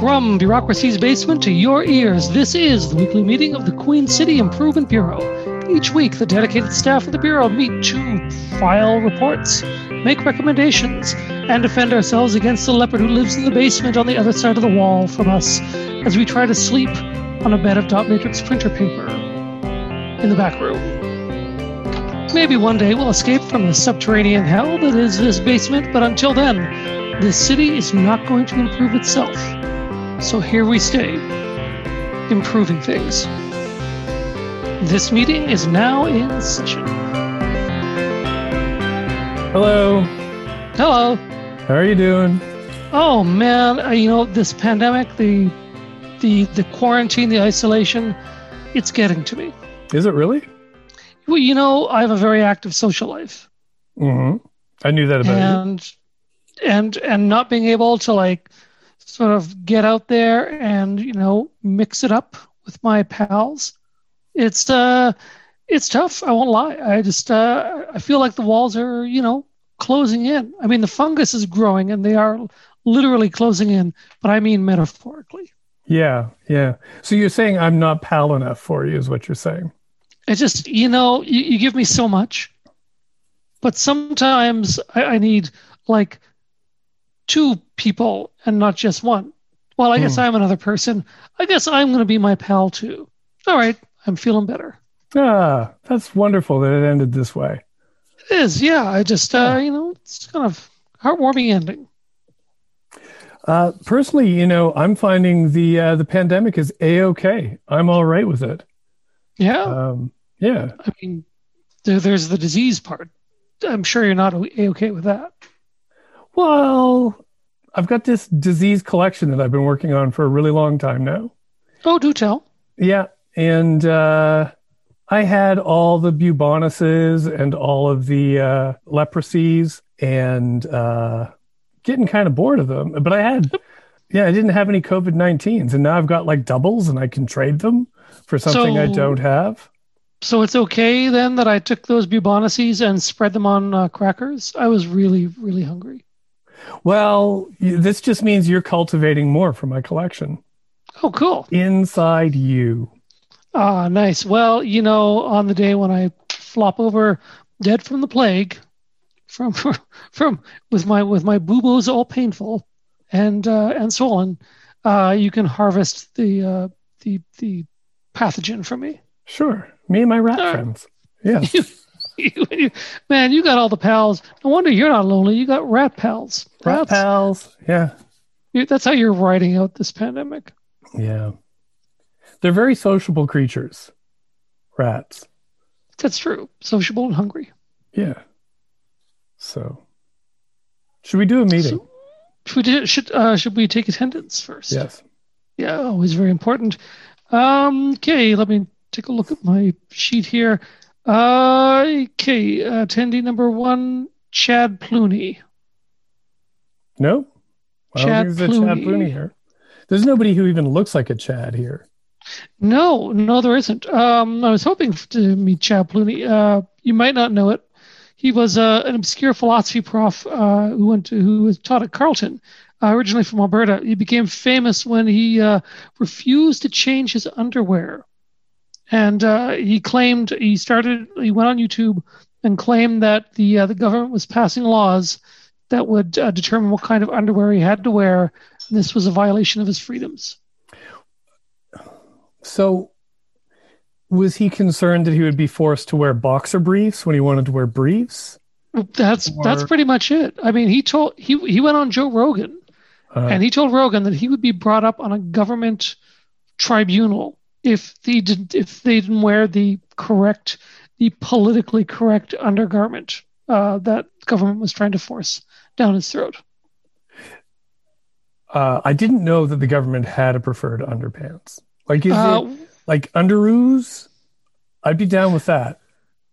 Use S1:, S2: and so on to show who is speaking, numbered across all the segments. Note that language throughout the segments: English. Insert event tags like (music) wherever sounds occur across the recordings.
S1: From Bureaucracy's basement to your ears, this is the weekly meeting of the Queen City Improvement Bureau. Each week, the dedicated staff of the Bureau meet to file reports, make recommendations, and defend ourselves against the leopard who lives in the basement on the other side of the wall from us as we try to sleep on a bed of dot matrix printer paper in the back room. Maybe one day we'll escape from the subterranean hell that is this basement, but until then, this city is not going to improve itself. So here we stay, improving things. This meeting is now in session.
S2: Hello.
S1: Hello.
S2: How are you doing?
S1: Oh man, uh, you know this pandemic, the the the quarantine, the isolation, it's getting to me.
S2: Is it really?
S1: Well, you know, I have a very active social life,
S2: Mm-hmm. I knew that about you.
S1: and and and not being able to like sort of get out there and you know mix it up with my pals, it's uh it's tough. I won't lie. I just uh, I feel like the walls are you know closing in. I mean, the fungus is growing, and they are literally closing in, but I mean metaphorically.
S2: Yeah, yeah. So you're saying I'm not pal enough for you, is what you're saying?
S1: It's just you know you, you give me so much, but sometimes I, I need like two people and not just one. Well, I guess
S2: Hmm.
S1: I'm another person. I guess I'm going to be my pal too. All right, I'm feeling better.
S2: Ah, that's wonderful that it ended this way.
S1: It is, yeah. I just uh, you know it's kind of heartwarming ending.
S2: Uh, personally, you know, I'm finding the uh, the pandemic is a okay. I'm all right with it.
S1: Yeah,
S2: Um, yeah.
S1: I mean, there, there's the disease part. I'm sure you're not a okay with that.
S2: Well, I've got this disease collection that I've been working on for a really long time now.
S1: Oh, do tell.
S2: Yeah, and uh, I had all the bubonuses and all of the uh, leprosies, and uh, getting kind of bored of them. But I had, yeah, I didn't have any COVID 19s, and now I've got like doubles, and I can trade them for something I don't have.
S1: So it's okay then that I took those bubonaces and spread them on uh, crackers. I was really, really hungry.
S2: Well, this just means you're cultivating more for my collection
S1: Oh, cool.
S2: inside you.
S1: Ah, nice. Well, you know, on the day when I flop over dead from the plague, from (laughs) from with my with my boobos all painful and uh, and swollen, uh, you can harvest the uh, the the pathogen from me.
S2: Sure, me and my rat
S1: Sure.
S2: friends. Yeah. (laughs)
S1: You- you- Man, you got all the pals. No wonder you're not lonely. You got rat pals.
S2: Rat pals. Yeah.
S1: that's how you're riding out this pandemic.
S2: Yeah. They're very sociable creatures. Rats.
S1: That's true. Sociable and hungry.
S2: Yeah. So, should we do a meeting?
S1: So- Should we, do- should, uh, should we take attendance first?
S2: yes.
S1: Yeah, always very important. Um, okay, let me take a look at my sheet here. Uh, okay, attendee number one, Chad Plooney.
S2: No? I
S1: Chad
S2: there's a Chad
S1: Clooney.
S2: Here. There's nobody who even looks like a Chad here.
S1: No, no, there isn't. Um, I was hoping to meet Chad Plooney. Uh, you might not know it. He was uh, an obscure philosophy prof uh, who went to who was taught at Carleton, uh, originally from Alberta. He became famous when he uh, refused to change his underwear, and uh, he claimed he started. He went on YouTube and claimed that the uh, the government was passing laws that would uh, determine what kind of underwear he had to wear. This was a violation of his freedoms.
S2: So, was he concerned that he would be forced to wear boxer briefs when he wanted to wear briefs?
S1: That's that's pretty much it. I mean, he told he he went on Joe Rogan
S2: Uh,
S1: and he told Rogan that he would be brought up on a government tribunal if they didn't if they didn't wear the correct the politically correct undergarment uh, that government was trying to force down his throat.
S2: uh, I didn't know that the government had a preferred underpants. Like, is
S1: Uh,
S2: it like underoos? I'd be down with that.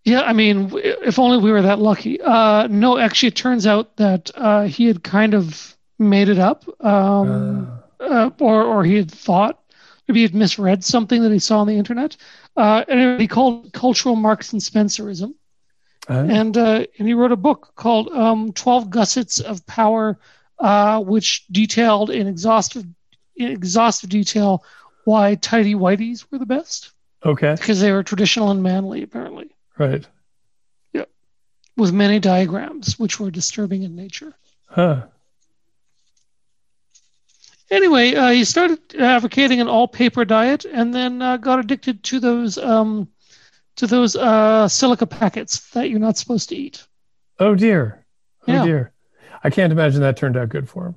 S1: Yeah, I mean, if only we were that lucky. Uh, no, actually, it turns out that uh, he had kind of made it up, um, uh, or or he had thought maybe he had misread something that he saw on the internet. Uh, and he called it cultural Marx and Spencerism,
S2: Uh,
S1: and uh, and he wrote a book called um, Twelve Gussets of Power, uh, which detailed in exhaustive in exhaustive detail why tidy whiteys were the best
S2: Okay.
S1: because they were traditional and manly, apparently,
S2: Right. Yeah.
S1: With many diagrams which were disturbing in nature.
S2: Huh.
S1: Anyway, uh, he started advocating an all paper diet and then uh, got addicted to those um, to those uh, silica packets that you're not supposed to eat.
S2: Oh dear. Oh
S1: Yeah.
S2: dear. I can't imagine that turned out good for him.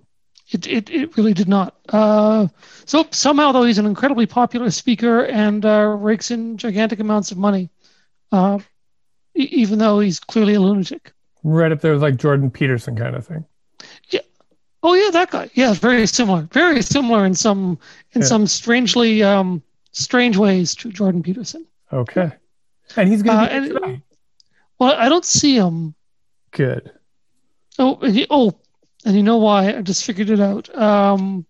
S1: It, it, it really did not. Uh, so somehow, though, he's an incredibly popular speaker and uh, rakes in gigantic amounts of money, uh, e- even though he's clearly a lunatic.
S2: Right up there with like Jordan Peterson kind of thing. Yeah.
S1: Oh yeah, that guy. Yeah, very similar. Very similar in some in
S2: Yeah.
S1: some strangely um, strange ways to Jordan Peterson.
S2: Okay. And he's
S1: Uh,
S2: going to
S1: and-
S2: be tonight.
S1: Well, I don't see him.
S2: Good.
S1: Oh, and he, oh, and you know why? I just figured it out. Um,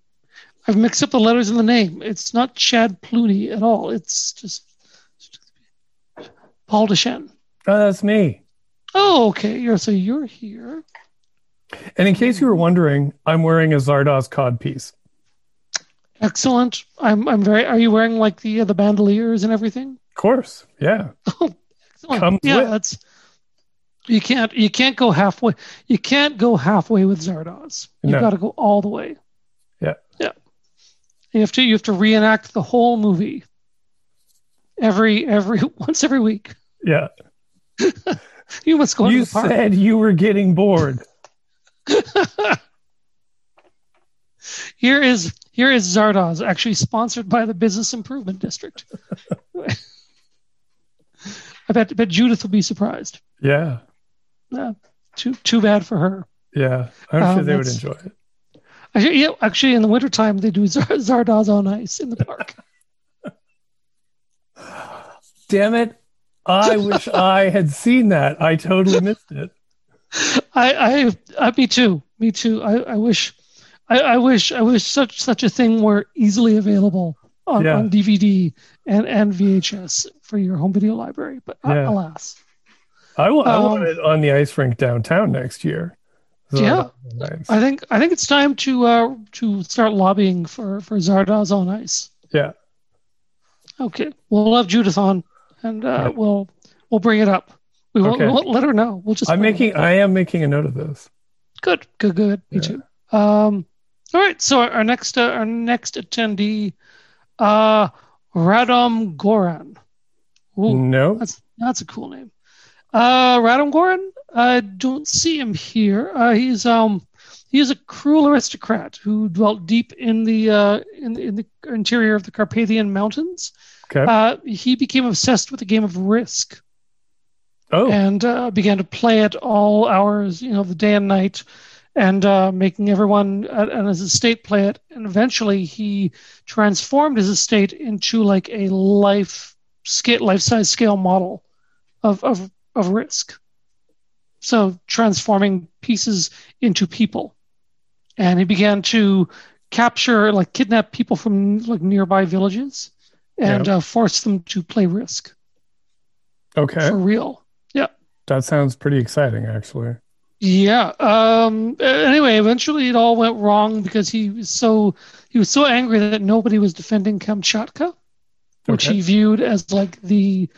S1: I've mixed up the letters in the name. It's not Chad Clooney at all. It's just Paul Deschen.
S2: Oh, that's me.
S1: Oh, okay. You're so you're here.
S2: And in case you were wondering, I'm wearing a Zardoz cod piece.
S1: Excellent. I'm I'm very. Are you wearing like the uh, the bandoliers and everything?
S2: Of course. Yeah. (laughs)
S1: Excellent.
S2: Comes
S1: yeah,
S2: with.
S1: that's. You can't you can't go halfway. You can't go halfway with Zardoz. You've
S2: No.
S1: got to go all the way.
S2: Yeah.
S1: Yeah. You have to you have to reenact the whole movie. Every every (laughs) once every week.
S2: Yeah. (laughs)
S1: You must go
S2: you
S1: to the park.
S2: said you were getting bored.
S1: Here is here is Zardoz, actually sponsored by the Business Improvement District. I bet bet Judith will be surprised.
S2: Yeah.
S1: Uh, too too bad for her.
S2: Yeah. I'm
S1: Um,
S2: sure they would enjoy it.
S1: Actually, yeah, actually, in the wintertime, they do Zar- Zardoz on ice in the park. (laughs)
S2: Damn it. I wish I had seen that. I totally missed it.
S1: I, I, I, me too, me too. I, I wish, I, I wish, I wish such such a thing were easily available on,
S2: Yeah.
S1: on DVD and and VHS for your home video library. But
S2: Yeah.
S1: alas,
S2: I,
S1: Um,
S2: want it on the ice rink downtown next year. So
S1: Yeah.
S2: Nice.
S1: I think I think it's time to uh, to start lobbying for for Zardoz on ice.
S2: Yeah.
S1: Okay, we'll have Judith on, and uh, we'll we'll bring it up. We won't,
S2: Okay.
S1: we won't let her know. We'll just
S2: I'm making. I am making a note of this.
S1: good, good, good. Me
S2: Yeah.
S1: too. Um, all right. So our next uh, our next attendee, uh, Radom Goran. Ooh,
S2: No.
S1: that's that's a cool name. Uh, Radom Goran. I don't see him here. Uh, he's um he is a cruel aristocrat who dwelt deep in the uh, in, in the interior of the Carpathian Mountains.
S2: Okay.
S1: Uh, he became obsessed with the game of Risk
S2: oh.
S1: and uh, began to play it all hours, you know, the day and night, and uh, making everyone at, at his estate play it. And eventually, he transformed his estate into like a life scale, life size scale model of of of risk. So transforming pieces into people, and he began to capture, like, kidnap people from like nearby villages, and uh, force them to play Risk
S2: okay.
S1: for real. Yeah.
S2: That sounds pretty exciting actually.
S1: Yeah. Um, anyway, eventually it all went wrong because he was so he was so angry that nobody was defending Kamchatka, which
S2: Okay.
S1: he viewed as like the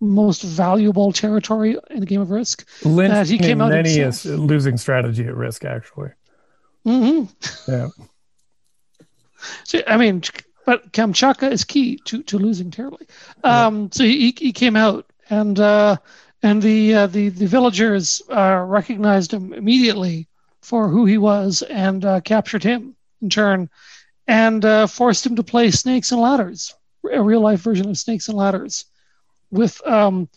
S1: most valuable territory in the game of Risk.
S2: Lynch
S1: Uh, he came out
S2: many is losing strategy at risk actually.
S1: hmm
S2: Yeah. (laughs)
S1: So, I mean, but Kamchatka is key to, to losing terribly. Um, So he, he came out, and uh, and the uh, the the villagers uh, recognized him immediately for who he was and uh, captured him in turn, and uh, forced him to play Snakes and Ladders, a real life version of Snakes and Ladders, with um,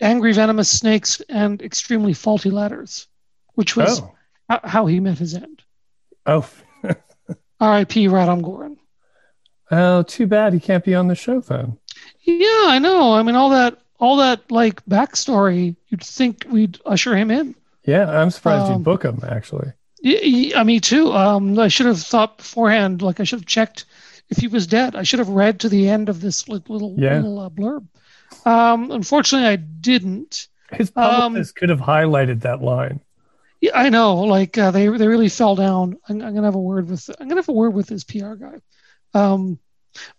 S1: angry venomous snakes and extremely faulty ladders, which was
S2: Oh.
S1: ho- how he met his end.
S2: Oh. (laughs)
S1: R.I.P. Radom Goran.
S2: Oh, too bad he can't be on the show then.
S1: Yeah, I know. I mean, all that, all that like backstory. You'd think we'd usher him in.
S2: Yeah, I'm surprised
S1: Um,
S2: you'd book him actually.
S1: Y- y- I me too. Um, I should have thought beforehand. Like I should have checked if he was dead. I should have read to the end of this little
S2: Yeah.
S1: little uh, blurb. Um, unfortunately, I didn't.
S2: His
S1: um,
S2: could have highlighted that line.
S1: Yeah, I know. Like uh, they they really fell down. I'm, I'm, gonna have a word with I'm gonna have a word with his PR guy. Um,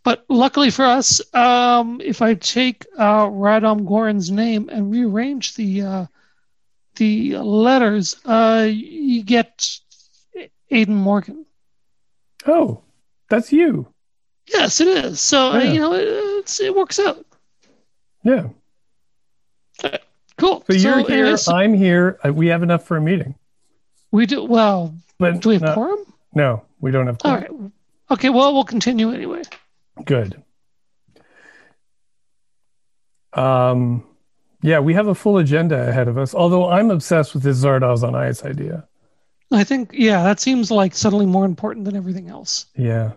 S1: but luckily for us, um, if I take uh, Radom Goran's name and rearrange the uh, the letters, uh, you get Aiden Morgan.
S2: Oh, that's you.
S1: Yes, it is. So uh, yeah. you know, it, it works out.
S2: Yeah.
S1: Cool.
S2: So you're so, here. I'm here. Uh, we have enough for a meeting.
S1: We do. Well, but do we have not, quorum?
S2: No, we don't have quorum.
S1: All right. Okay. Well, we'll continue anyway.
S2: Good. Um, yeah, we have a full agenda ahead of us. Although I'm obsessed with this Zardoz on Ice idea.
S1: I think, yeah, that seems like suddenly more important than everything else.
S2: Yeah.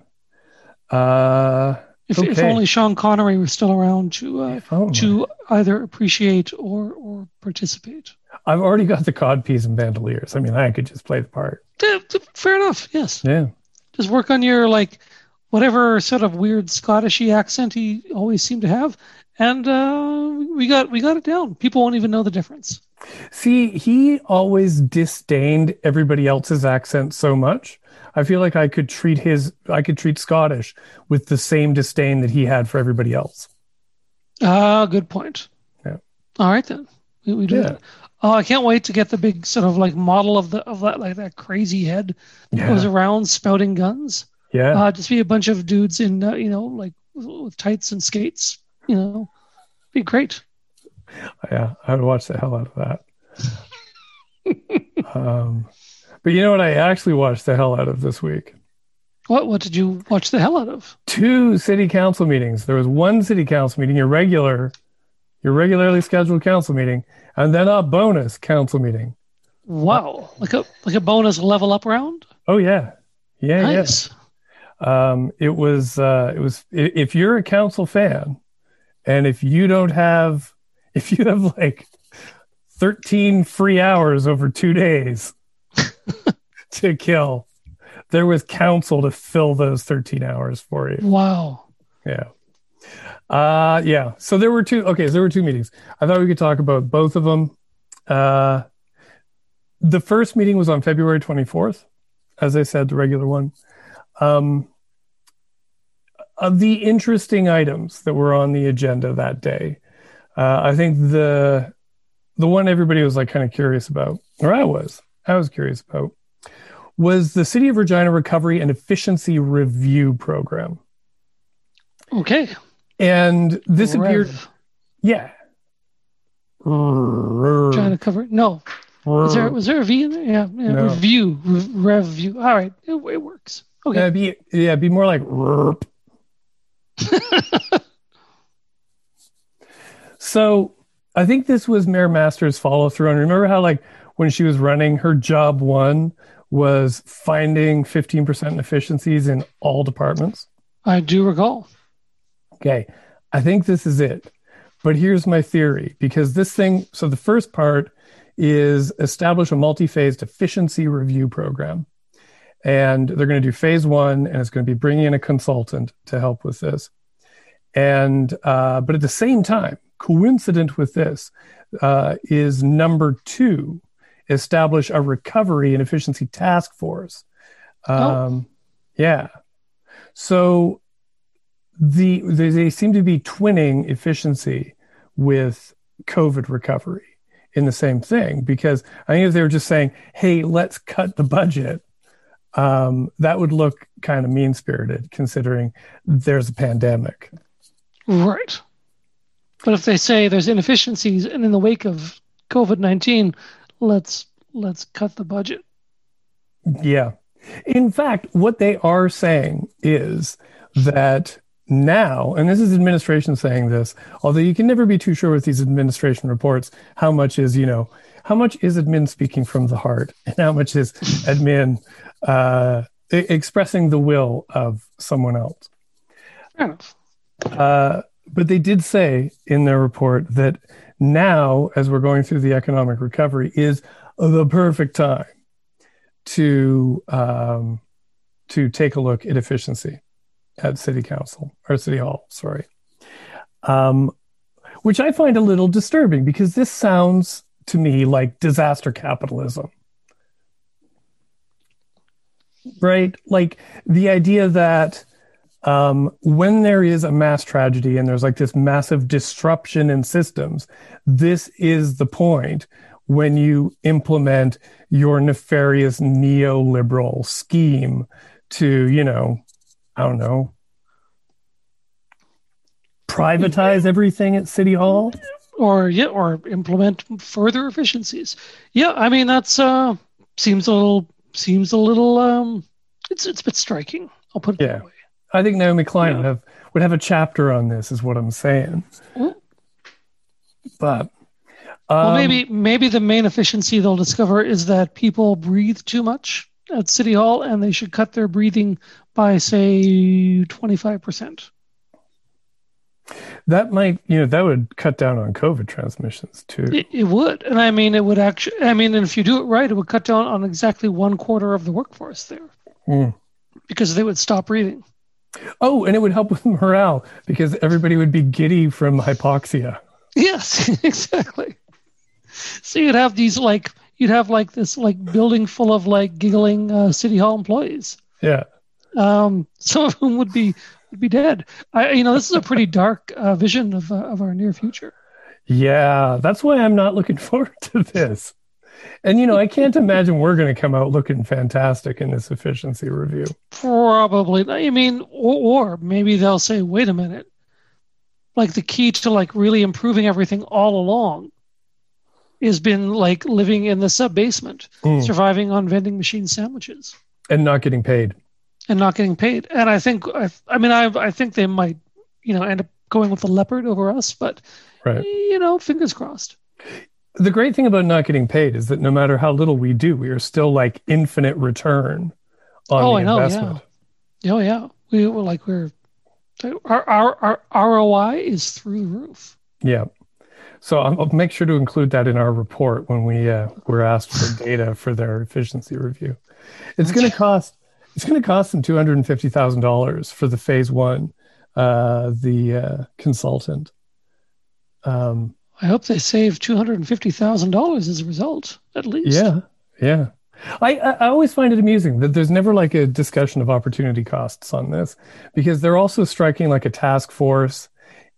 S2: Uh,
S1: if, okay. if only Sean Connery was still around to uh, to either appreciate or or participate.
S2: I've already got the codpiece and bandoliers. I mean, I could just play the part.
S1: Fair enough. Yes.
S2: Yeah.
S1: Just work on your like whatever sort of weird Scottishy accent he always seemed to have, and uh, we got we got it down. People won't even know the difference.
S2: See, he always disdained everybody else's accent so much I feel like I could treat his I could treat Scottish with the same disdain that he had for everybody else.
S1: Ah, uh, good point.
S2: Yeah.
S1: All right then. We, we do yeah. that. Oh, I can't wait to get the big sort of like model of the of that like that crazy head that yeah. goes around spouting guns.
S2: Yeah.
S1: Uh, just be a bunch of dudes in uh, you know like with tights and skates. You know, be great.
S2: Yeah, I would watch the hell out of that. (laughs) um, but you know what I actually watched the hell out of this week?
S1: What what did you watch the hell out of?
S2: Two city council meetings. There was one city council meeting, your regular, your regularly scheduled council meeting, and then a bonus council meeting.
S1: Wow. Like a like a bonus level up round?
S2: Oh yeah. Yeah,
S1: nice.
S2: yeah. Um it was uh it was if you're a council fan and if you don't have (laughs) if you have like 13 free hours over 2 days (laughs) to kill. There was counsel to fill those 13 hours for you.
S1: Wow.
S2: Yeah. Uh yeah. So there were two okay, so there were two meetings. I thought we could talk about both of them. Uh the first meeting was on February 24th, as I said, the regular one. Um of the interesting items that were on the agenda that day, uh, I think the the one everybody was like kind of curious about, or I was, I was curious about was the City of Regina Recovery and Efficiency Review Program.
S1: Okay.
S2: And this Rev. appeared, yeah.
S1: Trying to cover it. no. Was there was there a V in there? Yeah, yeah. No. Review, review. All right, it, it works. Okay.
S2: Yeah, be yeah, be more like. (laughs) so, I think this was Mayor Masters' follow through. And remember how like when she was running, her job one was finding 15% inefficiencies in all departments?
S1: I do recall.
S2: Okay. I think this is it. But here's my theory because this thing, so the first part is establish a multi phased efficiency review program. And they're going to do phase one, and it's going to be bringing in a consultant to help with this. And, uh, but at the same time, coincident with this uh, is number two, establish a recovery and efficiency task force. Oh. Um, oh. Yeah. So the they, they seem to be twinning efficiency with COVID recovery in the same thing because I think if they were just saying, "Hey, let's cut the budget," um, that would look kind of mean spirited considering there's a pandemic.
S1: Right. But if they say there's inefficiencies and in the wake of COVID nineteen, let's let's cut the budget.
S2: Yeah. In fact, what they are saying is that now, and this is administration saying this, although you can never be too sure with these administration reports, how much is, you know, how much is admin speaking from the heart (laughs) and how much is admin uh, expressing the will of someone else. Uh, but they did say in their report that now, as we're going through the economic recovery, is the perfect time to um, to take a look at efficiency at city council or city hall. Sorry, um, which I find a little disturbing because this sounds to me like disaster capitalism. right? Like the idea that um, when there is a mass tragedy and there's like this massive disruption in systems, this is the point when you implement your nefarious neoliberal scheme to, you know, I don't know, privatize everything at City Hall?
S1: Or yeah, or implement further efficiencies. Yeah, I mean that's uh seems a little seems a little um it's it's a bit striking. I'll put it
S2: Yeah.
S1: that way.
S2: I think Naomi Klein
S1: Yeah.
S2: would have would have a chapter on this, is what I'm saying.
S1: Mm.
S2: But
S1: Well,
S2: um,
S1: maybe maybe the main efficiency they'll discover is that people breathe too much at City Hall, and they should cut their breathing by say twenty five percent.
S2: that might you know that would cut down on COVID transmissions too.
S1: It, it would, and I mean, it would actually. I mean, and if you do it right, it would cut down on exactly one quarter of the workforce there
S2: Mm.
S1: because they would stop breathing.
S2: Oh, and it would help (laughs) with morale because everybody would be giddy from hypoxia.
S1: Yes, (laughs) exactly. So you'd have these like you'd have like this like building full of like giggling uh, City Hall employees.
S2: Yeah.
S1: Um, some of whom would be would be dead. I, you know, this is a pretty (laughs) dark uh, vision of uh, of our near future.
S2: Yeah, that's why I'm not looking forward to this. And you know, I can't imagine we're going to come out looking fantastic in this efficiency review.
S1: Probably. not. I mean, or, or maybe they'll say, "Wait a minute." Like the key to like really improving everything all along has been like living in the sub basement,
S2: Mm.
S1: surviving on vending machine sandwiches.
S2: And not getting paid.
S1: and not getting paid. And I think, I, I mean, I, I think they might, you know, end up going with the leopard over us. But
S2: Right.
S1: you know, fingers crossed.
S2: The great thing about not getting paid is that no matter how little we do, we are still like infinite return on
S1: Oh,
S2: the
S1: I know,
S2: investment.
S1: Oh yeah, we were like we're our our our ROI is through the roof.
S2: Yeah. So I'll, I'll make sure to include that in our report when we uh, we're asked for (laughs) data for their efficiency review. It's going to cost it's going to cost them two hundred and fifty thousand dollars for the phase one, uh, the uh, consultant. Um,
S1: I hope they save two hundred and fifty thousand dollars as a result, at least.
S2: yeah, yeah. I, I always find it amusing that there's never like a discussion of opportunity costs on this because they're also striking like a task force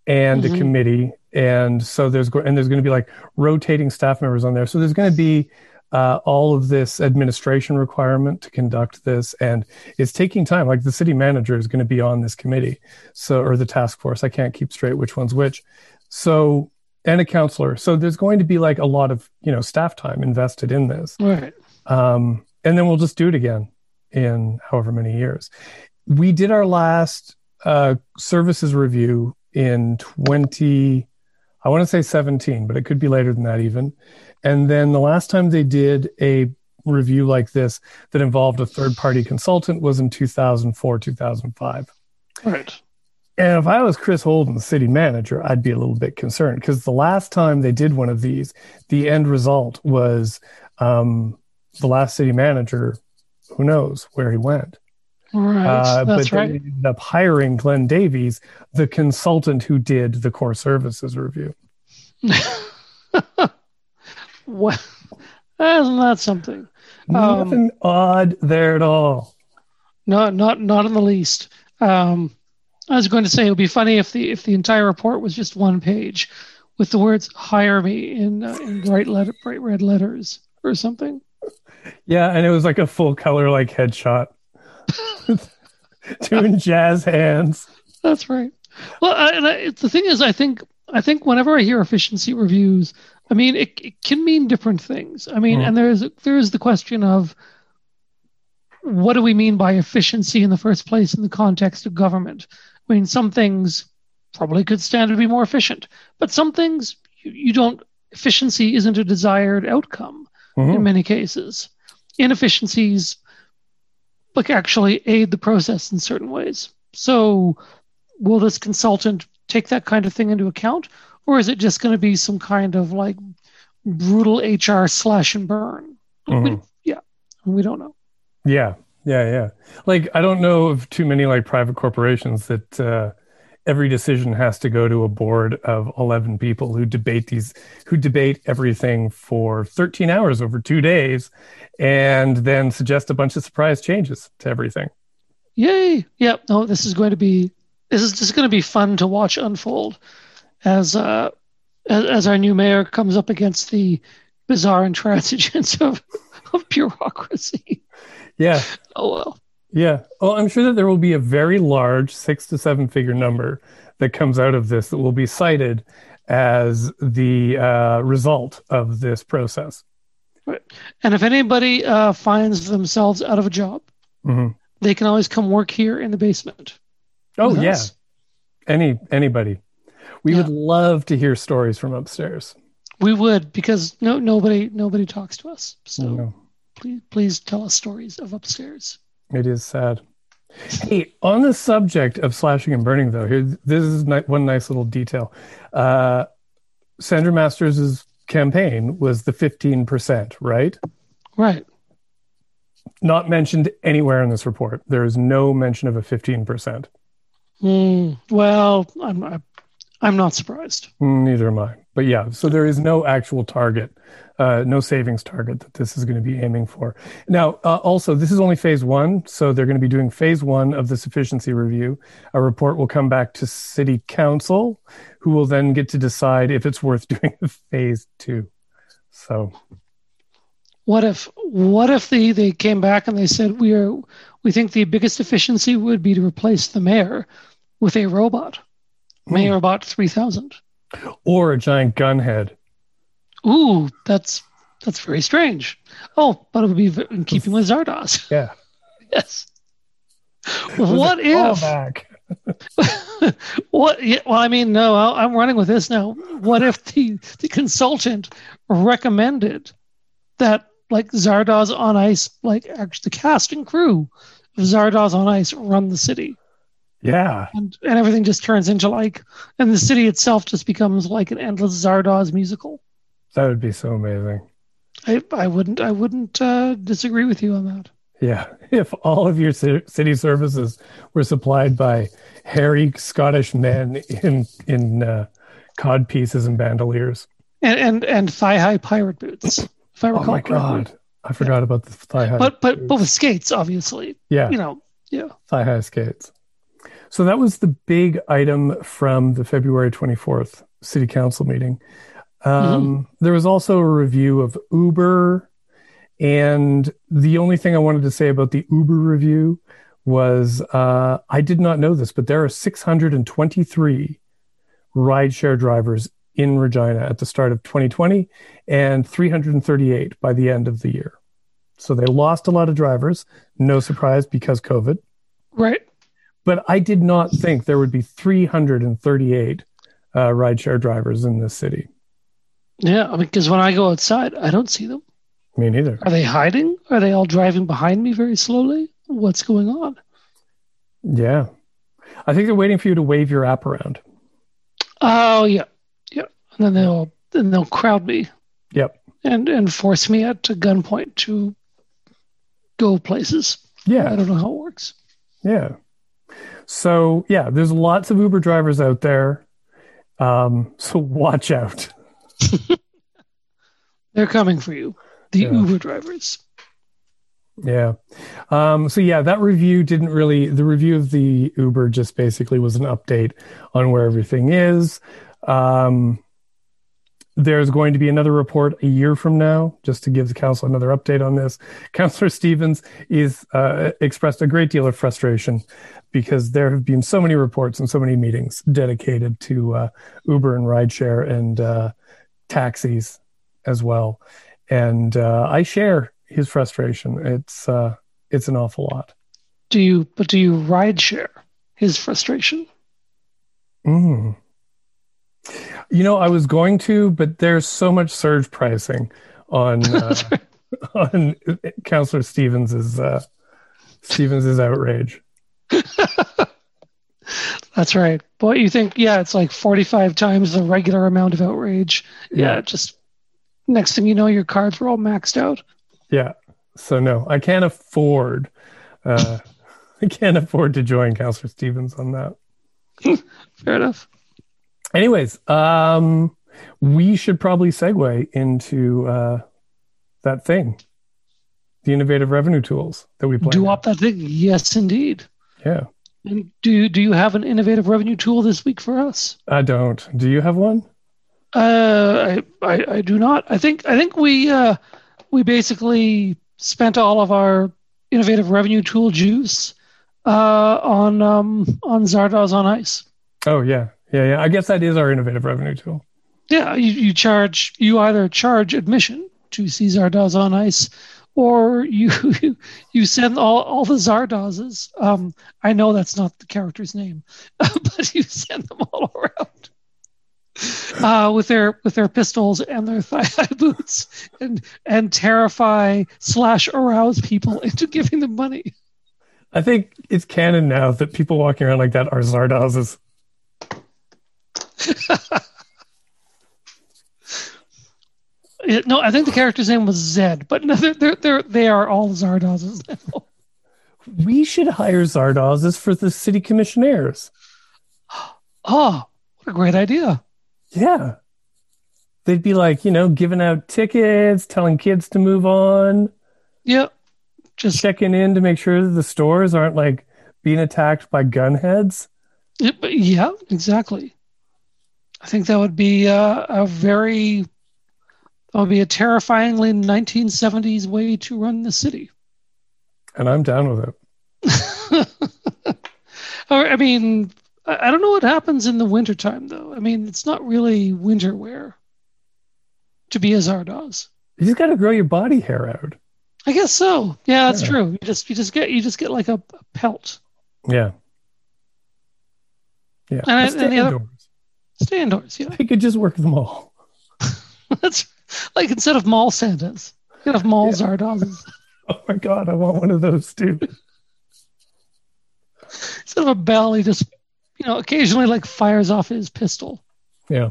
S2: and
S1: Mhm.
S2: a committee, and so there's go- and there's going to be like rotating staff members on there. So there's going to be uh, all of this administration requirement to conduct this, and it's taking time. Like the city manager is going to be on this committee, so or the task force. I can't keep straight which one's which. So and a counselor. So there's going to be like a lot of you know staff time invested in this
S1: Right.
S2: um, and then we'll just do it again in however many years. We did our last uh, services review in 20, I want to say 17, but it could be later than that even. And then the last time they did a review like this that involved a third party consultant was in 2004, 2005.
S1: Right.
S2: And if I was Chris Holden, the city manager, I'd be a little bit concerned because the last time they did one of these, the end result was um, the last city manager, who knows where he went.
S1: Right.
S2: Uh, but
S1: right.
S2: they ended up hiring Glenn Davies, the consultant who did the core services review. (laughs)
S1: Well, isn't that something? Um,
S2: Nothing odd there at all.
S1: Not not not in the least. Um, I was going to say it would be funny if the if the entire report was just one page with the words "hire me" in uh, in bright letter bright red letters or something.
S2: Yeah, and it was like a full color like headshot. (laughs) Doing jazz hands.
S1: That's right. Well, I, and I, the thing is, I think I think whenever I hear efficiency reviews, I mean it, it can mean different things. I mean,
S2: Mhm.
S1: and there's there is the question of what do we mean by efficiency in the first place in the context of government? I mean, some things probably could stand to be more efficient, but some things you, you don't. Efficiency isn't a desired outcome in
S2: Mhm.
S1: many cases. Inefficiencies like actually aid the process in certain ways. So will this consultant take that kind of thing into account? Or is it just going to be some kind of like brutal HR slash and burn? We,
S2: Mhm.
S1: yeah, we don't know.
S2: Yeah, yeah, yeah. Like I don't know of too many like private corporations that uh, every decision has to go to a board of 11 people who debate these who debate everything for 13 hours over two days and then suggest a bunch of surprise changes to everything
S1: Yay! Yep. No, this is going to be this is just going to be fun to watch unfold as uh as our new mayor comes up against the bizarre intransigence (laughs) of of bureaucracy.
S2: Yeah
S1: Oh well.
S2: yeah oh i'm sure that there will be a very large six to seven figure number that comes out of this that will be cited as the uh, result of this process
S1: And if anybody uh, finds themselves out of a job,
S2: Mhm.
S1: they can always come work here in the basement.
S2: oh yeah
S1: us.
S2: any anybody we
S1: Yeah.
S2: would love to hear stories from upstairs
S1: We would because no nobody nobody talks to us. So
S2: No.
S1: Please please tell us stories of upstairs.
S2: It is sad. Hey, on the subject of slashing and burning, though, here this is one nice little detail. Uh, Sandra Masters' campaign was the fifteen percent, right?
S1: Right.
S2: Not mentioned anywhere in this report. There is no mention of a fifteen percent.
S1: Hmm. well, I'm I, I'm not surprised.
S2: Neither am I. But yeah, so there is no actual target, uh, no savings target that this is going to be aiming for. Now, uh, also, this is only phase one, so they're going to be doing phase one of the sufficiency review. A report will come back to City Council, who will then get to decide if it's worth (laughs) doing a phase two. So,
S1: What if what if they, they came back and they said we are we think the biggest efficiency would be to replace the mayor with a robot. Mayor Bot three thousand.
S2: Or a giant gun head.
S1: Ooh, that's that's very strange. Oh, but it would be in keeping with Zardoz. (laughs)
S2: Yeah. (laughs)
S1: yes. What if? (laughs) what? Yeah, well, I mean, no, I- I'm running with this now. What if the the consultant recommended that like Zardoz on Ice, like actually the cast and crew of Zardoz on Ice run the city,
S2: Yeah.
S1: and and everything just turns into like, and the city itself just becomes like an endless Zardoz musical.
S2: That would be so amazing.
S1: I I wouldn't I wouldn't uh, disagree with you on that.
S2: Yeah, (laughs) if all of your city services were supplied by hairy Scottish men in in uh, cod pieces and bandoliers.
S1: And and and thigh high pirate boots, if I
S2: Oh
S1: recall
S2: my
S1: correctly.
S2: god, I forgot about the thigh high.
S1: But but but with skates, obviously.
S2: yeah,
S1: You know, yeah.
S2: thigh high skates. So that was the big item from the February twenty fourth city council meeting. Um, There was also a review of Uber, and the only thing I wanted to say about the Uber review was uh, I did not know this, but there are 623 rideshare drivers in Regina at the start of 2020 and 338 by the end of the year. So they lost a lot of drivers, no surprise because COVID.
S1: Right.
S2: But I did not think there would be 338 uh, rideshare drivers in this city.
S1: Yeah, because when I go outside, I don't see them.
S2: Me neither.
S1: Are they hiding? Are they all driving behind me very slowly? What's going on?
S2: Yeah. I think they're waiting for you to wave your app around.
S1: Oh yeah, yeah. And then they'll then they'll crowd me
S2: Yep.
S1: and and force me at gunpoint to go places.
S2: Yeah.
S1: I don't know how it works.
S2: Yeah. So, yeah, there's lots of Uber drivers out there. Um, (laughs) so watch out. (laughs)
S1: They're coming for you, the
S2: Yeah.
S1: Uber drivers.
S2: Yeah. Um, so yeah, that review didn't really the review of the Uber just basically was an update on where everything is. Um, there's going to be another report a year from now, just to give the council another update on this. (laughs) Councillor Stevens is uh, expressed a great deal of frustration because there have been so many reports and so many meetings dedicated to uh, Uber and rideshare and uh, taxis as well. And uh, I share his frustration. It's uh, it's an awful lot.
S1: Do you? But do you ride share his frustration?
S2: Mm. You know, I was going to, but there's so much surge pricing on (laughs) uh, on Councillor Stevens's uh, Stevens's outrage. (laughs)
S1: That's right. Boy, you think, yeah, it's like 45 times the regular amount of outrage. Yeah,
S2: Yeah.
S1: just next thing you know, your cards were all maxed out.
S2: Yeah. So no, I can't afford. Uh, (laughs) I can't afford to join Councillor Stevens on that.
S1: Fair enough.
S2: Anyways, um, we should probably segue into uh, that thing, the innovative revenue tools that we plan.
S1: Do up that thing? Yes, indeed.
S2: Yeah.
S1: And do you, do you have an innovative revenue tool this week for us?
S2: I don't. Do you have one?
S1: Uh, I, I, I do not. I think I think we uh, we basically spent all of our innovative revenue tool juice uh, on um, on Zardoz on Ice.
S2: Oh yeah, yeah, yeah. I guess that is our innovative revenue tool.
S1: Yeah, you, you charge you either charge admission to see Zardoz on Ice, or you (laughs) you send all, all the Zardozes. Um, I know that's not the character's name, (laughs) but you send them all around uh, with their with their pistols and their (laughs) thigh high boots, and and terrify slash arouse people into giving them money.
S2: I think it's canon now that people walking around like that are Zardozes.
S1: No, I think the character's name was Zed, but no, they're, they're, they're they are all Zardozes now.
S2: We should hire Zardozes for the city commissioners.
S1: Oh, what a great idea!
S2: Yeah. They'd be like, you know, giving out tickets, telling kids to move on,
S1: Yeah, just
S2: checking in to make sure that the stores aren't like being attacked by gunheads.
S1: but yeah, exactly. I think that would be uh, a very that would be a terrifyingly 1970s way to run the city.
S2: And I'm down with it. (laughs)
S1: Or, I mean, I don't know what happens in the wintertime, though. I mean, it's not really winter wear to be a Zardoz.
S2: You just got to grow your body hair out.
S1: I guess so. Yeah, that's
S2: Yeah.
S1: true. You just you just get you just get like a, a pelt.
S2: Yeah. Yeah.
S1: And I- and the other-. Stay indoors. Yeah,
S2: I could just work them all. (laughs)
S1: that's like instead of mall Santas, you could have mall
S2: Yeah.
S1: Zardozes. (laughs)
S2: Oh my God, I want one of those too.
S1: Instead of a bell, he just you know occasionally like fires off his pistol.
S2: Yeah.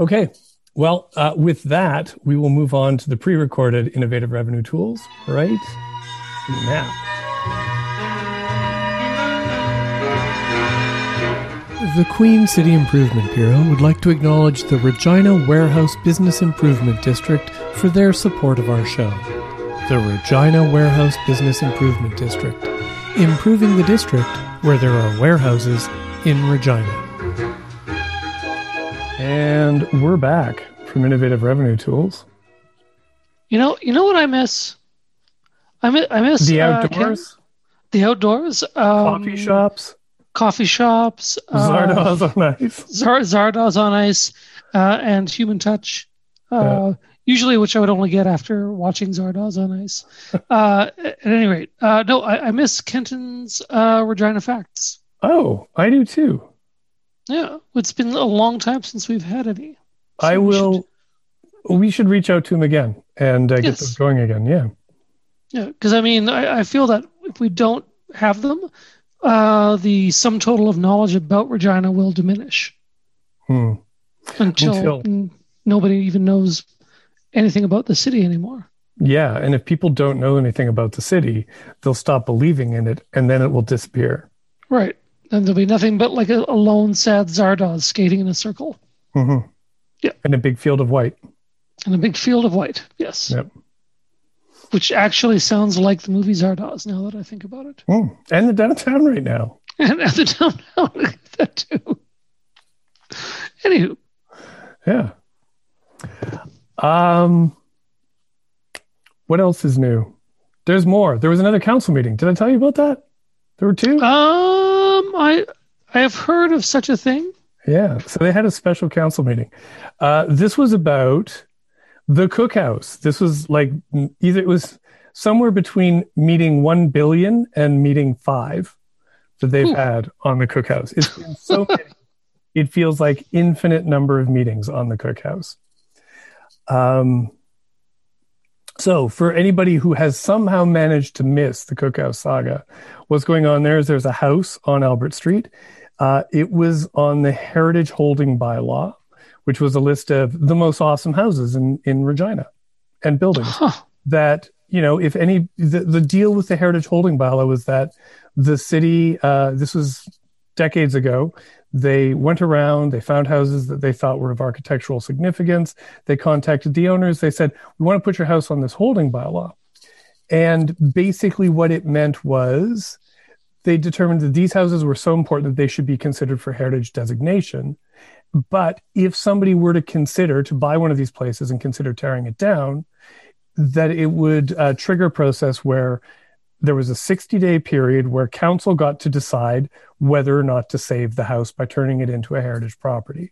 S2: Okay. Well, uh, with that, we will move on to the pre recorded innovative revenue tools right now.
S3: The Queen City Improvement Bureau would like to acknowledge the Regina Warehouse Business Improvement District for their support of our show. The Regina Warehouse Business Improvement District, improving the district where there are warehouses in Regina.
S2: And we're back from innovative revenue tools.
S1: You know, you know what I miss. I miss, I miss
S2: The
S1: uh, Ken-
S2: outdoors,
S1: the outdoors, um,
S2: coffee shops,
S1: coffee shops, uh,
S2: Zardoz on ice.
S1: Zar- Zardoz on ice, uh, and Human Touch. Uh, Usually, which I would only get after watching Zardoz on ice. (laughs) uh, at any rate, uh, no, I, I miss Kenton's uh, Regina Facts.
S2: Oh, I do too.
S1: Yeah, it's been a long time since we've had any.
S2: I
S1: So we
S2: will. We should reach out to him again and uh, get
S1: Yes.
S2: those going again. Yeah.
S1: Yeah, because I mean, I, I feel that if we don't have them, uh, the sum total of knowledge about Regina will diminish
S2: Hmm.
S1: until,
S2: Until-
S1: nobody even knows anything about the city anymore.
S2: Yeah, and if people don't know anything about the city, they'll stop believing in it, and then it will disappear.
S1: Right. And there'll be nothing but like a, a lone, sad Zardoz skating in a circle
S2: hmm
S1: Yeah.
S2: In a big field of white.
S1: and a big field of white. Yes.
S2: Yep.
S1: Which actually sounds like the movie Zardoz now that I think about it.
S2: Hmm. And the downtown right now. (laughs)
S1: And the downtown, (laughs) that too. Anywho,
S2: Yeah. Um. What else is new? There's more. There was another council meeting. Did I tell you about that? There were two.
S1: um, I I have heard of such a thing.
S2: Yeah. So they had a special council meeting. Uh, this was about the cookhouse. This was like either it was somewhere between meeting 1 billion and meeting five that they've
S1: Ooh.
S2: had on the cookhouse. It's been so (laughs) many. It feels like infinite number of meetings on the cookhouse. Um, so for anybody who has somehow managed to miss the cookhouse saga, what's going on there is there's a house on Albert Street. Uh, it was on the Heritage Holding Bylaw, which was a list of the most awesome houses in, in Regina and buildings
S1: Huh.
S2: that you know, if any, the, the deal with the Heritage Holding Bylaw was that the city, uh, this was decades ago, they went around, they found houses that they thought were of architectural significance. They contacted the owners. They said, We want to put your house on this holding bylaw. And basically, what it meant was they determined that these houses were so important that they should be considered for heritage designation. But if somebody were to consider to buy one of these places and consider tearing it down, that it would uh, trigger a process where there was a 60 day period where council got to decide whether or not to save the house by turning it into a heritage property.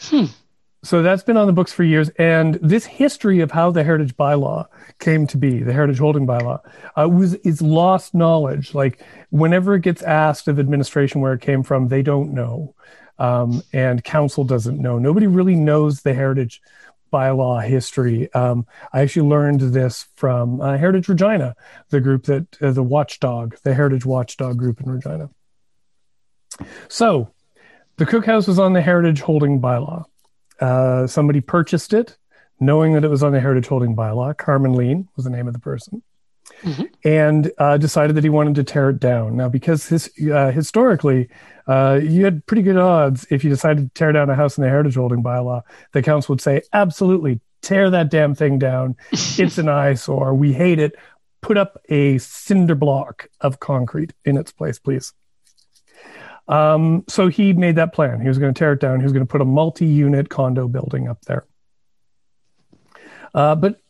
S2: Hmm. So that's been on the books for years. And this history of how the heritage bylaw came to be, the heritage holding bylaw, uh, was is lost knowledge. Like whenever it gets asked of administration where it came from, they don't know. Um, and council doesn't know. Nobody really knows the heritage bylaw history. Um, I actually learned this from uh, Heritage Regina, the group that uh, the Watchdog, the Heritage Watchdog group in Regina. So, the cookhouse was on the Heritage Holding bylaw. Uh, somebody purchased it, knowing that it was on the Heritage Holding bylaw. Carmen Lean was the name of the person. Mm-hmm. and uh, decided that he wanted to tear it down. Now, because his, uh, historically, uh, you had pretty good odds if you decided to tear down a house in the heritage holding bylaw, the council would say, absolutely, tear that damn thing down. (laughs) it's an eyesore. We hate it. Put up a cinder block of concrete in its place, please. Um, so he made that plan. He was going to tear it down. He was going to put a multi unit condo building up there. Uh, but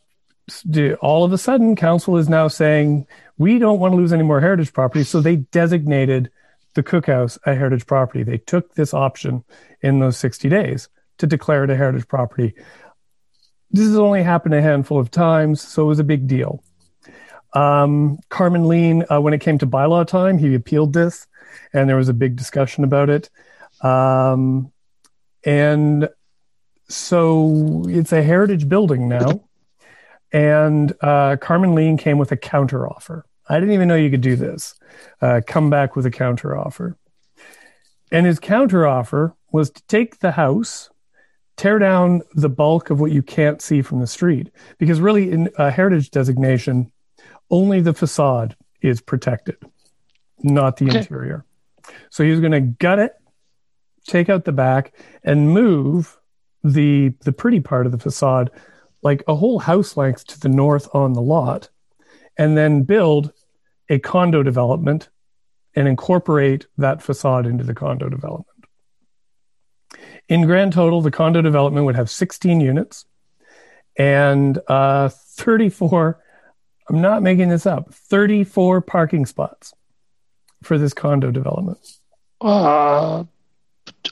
S2: all of a sudden, council is now saying we don't want to lose any more heritage property, so they designated the cookhouse a heritage property. They took this option in those 60 days to declare it a heritage property. This has only happened a handful of times, so it was a big deal. Um, Carmen Lean, uh, when it came to bylaw time, he appealed this, and there was a big discussion about it. Um, and so it's a heritage building now and uh, Carmen Lean came with a counter offer. I didn't even know you could do this. Uh, come back with a counter offer. And his counter offer was to take the house, tear down the bulk of what you can't see from the street. Because really, in a heritage designation, only the facade is protected, not the okay. interior. So he was going to gut it, take out the back, and move the the pretty part of the facade like a whole house length to the north on the lot, and then build a condo development and incorporate that facade into the condo development. In grand total, the condo development would have 16 units and uh, 34, I'm not making this up, 34 parking spots for this condo development.
S1: Uh,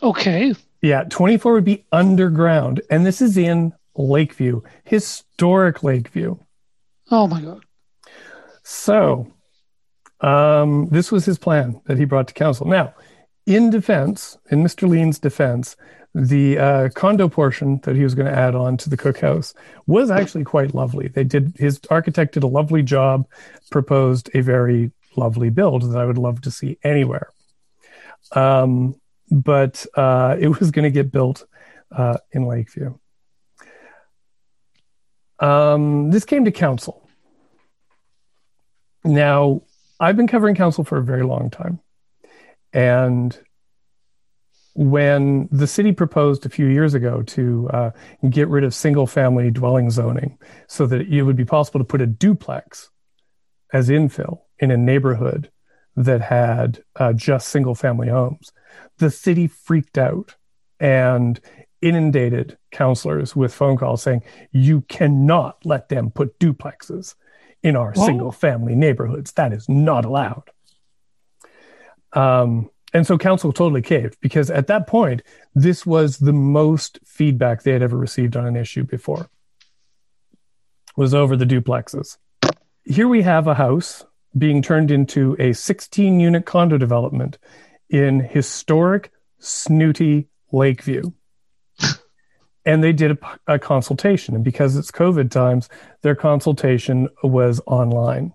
S1: okay.
S2: Yeah, 24 would be underground. And this is in Lakeview, historic Lakeview.
S1: Oh my God.
S2: So, um, this was his plan that he brought to council. Now, in defense, in Mr. Lean's defense, the uh, condo portion that he was going to add on to the cookhouse was actually quite lovely. They did his architect did a lovely job, proposed a very lovely build that I would love to see anywhere. Um, but uh, it was going to get built uh, in Lakeview. Um, this came to council. Now, I've been covering council for a very long time. And when the city proposed a few years ago to uh, get rid of single family dwelling zoning so that it would be possible to put a duplex as infill in a neighborhood that had uh, just single family homes, the city freaked out and inundated councillors with phone calls saying, you cannot let them put duplexes in our single family neighborhoods. That is not allowed. Um, and so council totally caved because at that point, this was the most feedback they had ever received on an issue before was over the duplexes. Here we have a house being turned into a 16 unit condo development in historic, snooty Lakeview and they did a, a, consultation and because it's covid times their consultation was online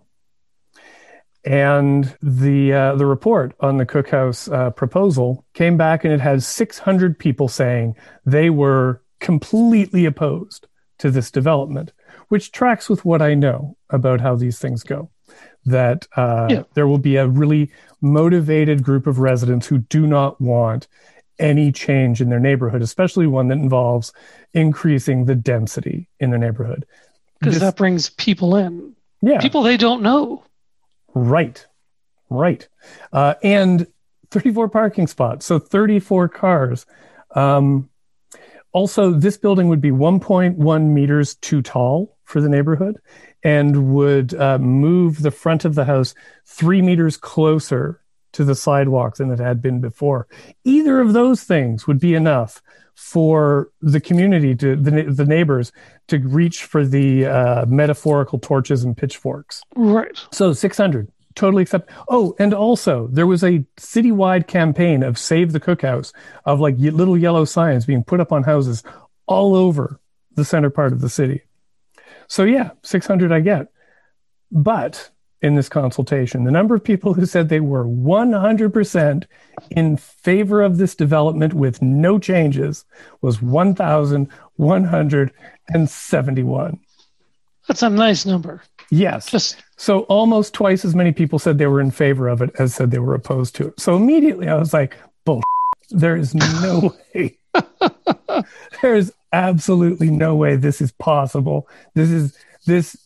S2: and the uh, the report on the cookhouse uh, proposal came back and it had 600 people saying they were completely opposed to this development which tracks with what I know about how these things go. That uh,
S1: Yeah.
S2: there will be a really motivated group of residents who do not want any change in their neighborhood, especially one that involves increasing the density in their neighborhood.
S1: Because that brings people in.
S2: yeah,
S1: People they don't know.
S2: Right. Right. Uh, and 34 parking spots. So 34 cars. Um, also, this building would be 1.1 meters too tall for the neighborhood and would uh, move the front of the house three meters closer to the sidewalk than it had been before. Either of those things would be enough for the community to the, the neighbors to reach for the uh, metaphorical torches and pitchforks.
S1: Right.
S2: So 600, totally accept. Oh, and also there was a citywide campaign of Save the Cookhouse of like little yellow signs being put up on houses all over the center part of the city. So yeah, 600 I get. But in this consultation, the number of people who said they were 100% in favor of this development with no changes was 1,171. That's
S1: a nice number.
S2: Yes.
S1: Just
S2: So almost twice as many people said they were in favor of it as said they were opposed to it. So immediately I was like, bull. There is no (laughs) way. there is absolutely no way this is possible. This is this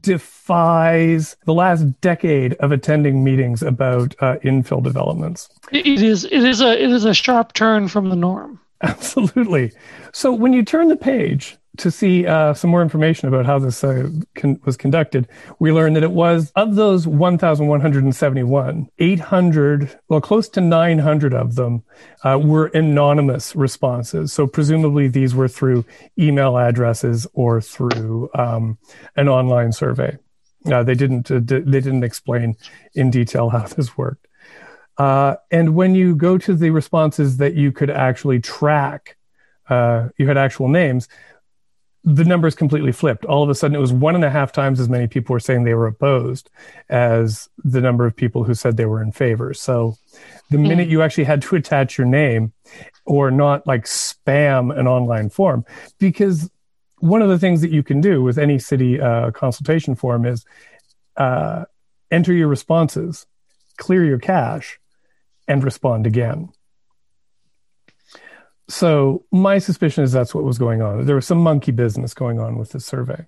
S2: defies the last decade of attending meetings about uh, infill developments.
S1: it it is it is a it is a sharp turn from the norm.
S2: Absolutely. So when you turn the page to see uh, some more information about how this uh, con- was conducted, we learned that it was of those 1,171, 800, well, close to 900 of them uh, were anonymous responses. So presumably these were through email addresses or through um, an online survey. Uh, they didn't. Uh, d- they didn't explain in detail how this worked. Uh, and when you go to the responses that you could actually track, you had actual names, the numbers completely flipped. All of a sudden, it was one and a half times as many people were saying they were opposed as the number of people who said they were in favor. So the minute you actually had to attach your name or not like spam an online form, because one of the things that you can do with any city uh, consultation form is uh, enter your responses, clear your cache, and respond again. So my suspicion is that's what was going on. There was some monkey business going on with this survey.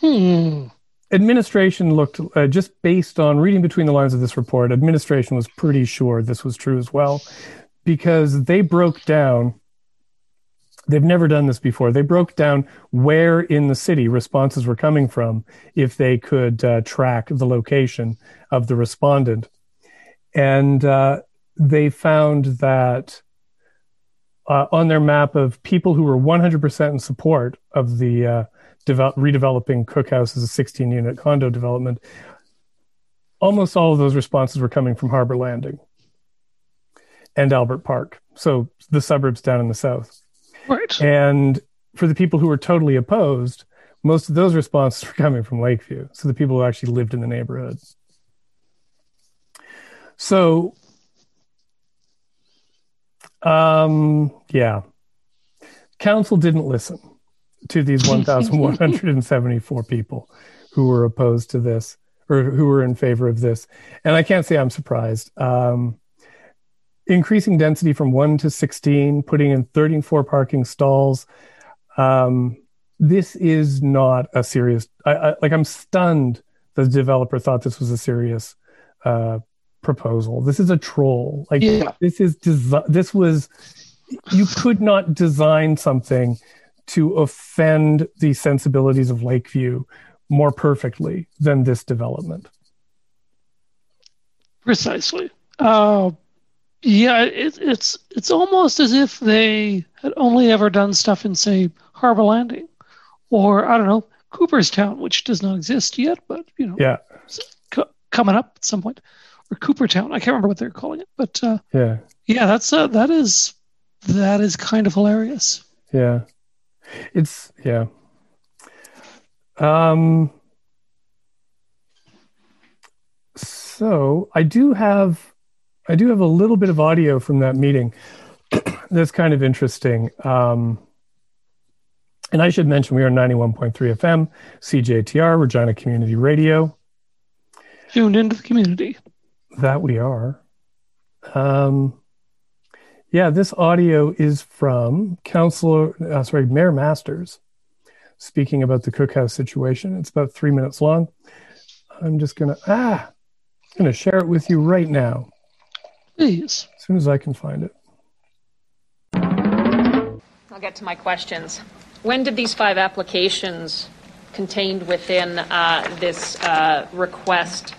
S1: Hmm.
S2: Administration looked uh, just based on reading between the lines of this report. Administration was pretty sure this was true as well, because they broke down. They've never done this before. They broke down where in the city responses were coming from if they could uh, track the location of the respondent. And uh, they found that uh, on their map of people who were 100% in support of the uh, develop, redeveloping Cookhouse as a 16 unit condo development, almost all of those responses were coming from Harbor Landing and Albert Park. So the suburbs down in the south.
S1: Right.
S2: And for the people who were totally opposed, most of those responses (laughs) were coming from Lakeview. So the people who actually lived in the neighborhood. So, um, yeah, council didn't listen to these (laughs) 1,174 people who were opposed to this or who were in favor of this. And I can't say I'm surprised. Um, increasing density from 1 to 16 putting in 34 parking stalls um, this is not a serious I, I, like i'm stunned the developer thought this was a serious uh, proposal. This is a troll. Like
S1: Yeah.
S2: this is desi- this was you could not design something to offend the sensibilities of lakeview more perfectly than this development.
S1: Precisely. Uh, yeah, it, it's it's almost as if they had only ever done stuff in, say, Harbor Landing, or I don't know, Cooperstown, which does not exist yet, but you know,
S2: yeah.
S1: co- coming up at some point, or Coopertown. I can't remember what they're calling it, but uh,
S2: yeah
S1: yeah, that's uh, that is that is kind of hilarious.
S2: Yeah. It's yeah. Um so I do have I do have a little bit of audio from that meeting (clears throat) that's kind of interesting. Um And I should mention we are 91.3 FM, CJTR, Regina Community Radio.
S1: Tuned into the community.
S2: That we are. Um, yeah, this audio is from Councillor, uh, sorry, Mayor Masters speaking about the cookhouse situation. It's about three minutes long. I'm just gonna ah, I'm gonna share it with you right now.
S1: Please.
S2: As soon as I can find it.
S4: I'll get to my questions. When did these five applications contained within uh, this uh, request?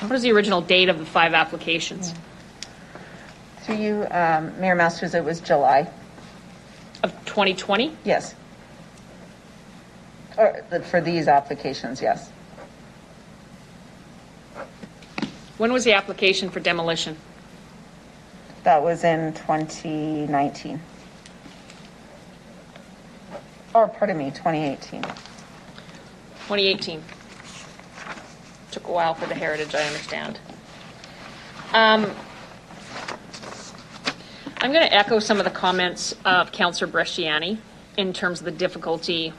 S4: What is the original date of the five applications?
S5: Through you, um, Mayor Masters, it was July.
S4: Of 2020?
S5: Yes. Or for these applications, yes.
S4: When was the application for demolition?
S5: That was in 2019. Or, pardon me, 2018.
S4: 2018. Took a while for the heritage, I understand. Um, I'm going to echo some of the comments of Councillor Bresciani in terms of the difficulty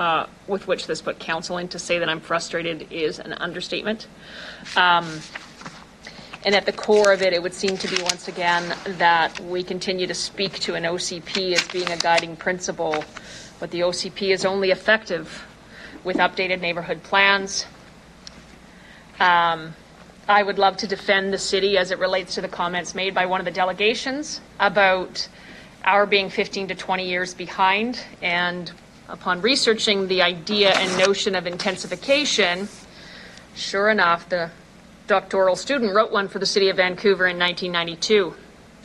S4: uh, with which this put council in. To say that I'm frustrated is an understatement. Um, and at the core of it, it would seem to be once again that we continue to speak to an OCP as being a guiding principle, but the OCP is only effective with updated neighborhood plans. Um, I would love to defend the city as it relates to the comments made by one of the delegations about our being 15 to 20 years behind. And upon researching the idea and notion of intensification, sure enough, the doctoral student wrote one for the city of Vancouver in 1992,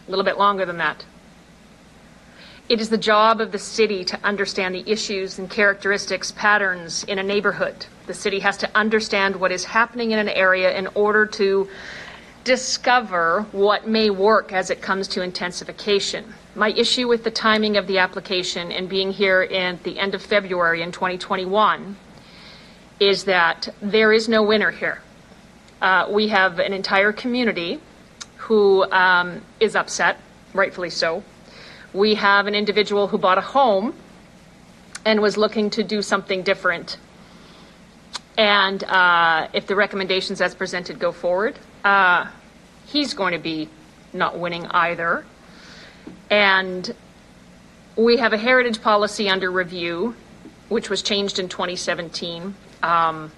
S4: a little bit longer than that. It is the job of the city to understand the issues and characteristics, patterns in a neighborhood. The city has to understand what is happening in an area in order to discover what may work as it comes to intensification. My issue with the timing of the application and being here in the end of February in 2021 is that there is no winner here. Uh, we have an entire community who um, is upset, rightfully so. We have an individual who bought a home and was looking to do something different. And uh, if the recommendations as presented go forward, uh, he's going to be not winning either. And we have a heritage policy under review, which was changed in 2017. Um,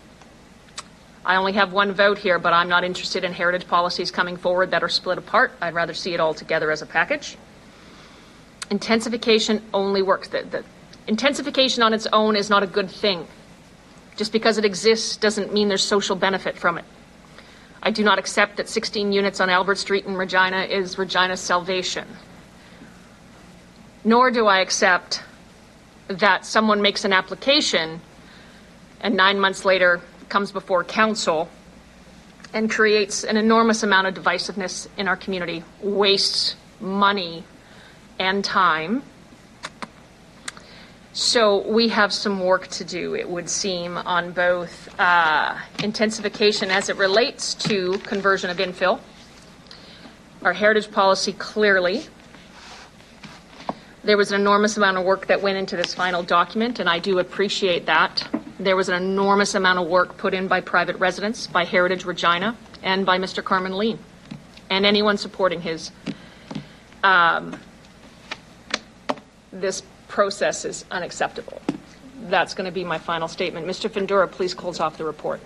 S4: I only have one vote here, but I'm not interested in heritage policies coming forward that are split apart. I'd rather see it all together as a package. Intensification only works. The, the intensification on its own is not a good thing. Just because it exists doesn't mean there's social benefit from it. I do not accept that 16 units on Albert Street in Regina is Regina's salvation. Nor do I accept that someone makes an application and nine months later comes before council and creates an enormous amount of divisiveness in our community, wastes money and time. So we have some work to do, it would seem, on both uh, intensification as it relates to conversion of infill. Our heritage policy clearly. There was an enormous amount of work that went into this final document, and I do appreciate that. There was an enormous amount of work put in by private residents, by Heritage Regina, and by Mr. Carmen Lean, and anyone supporting his. Um, this process is unacceptable. That's going to be my final statement. Mr. Findura, please close off the report.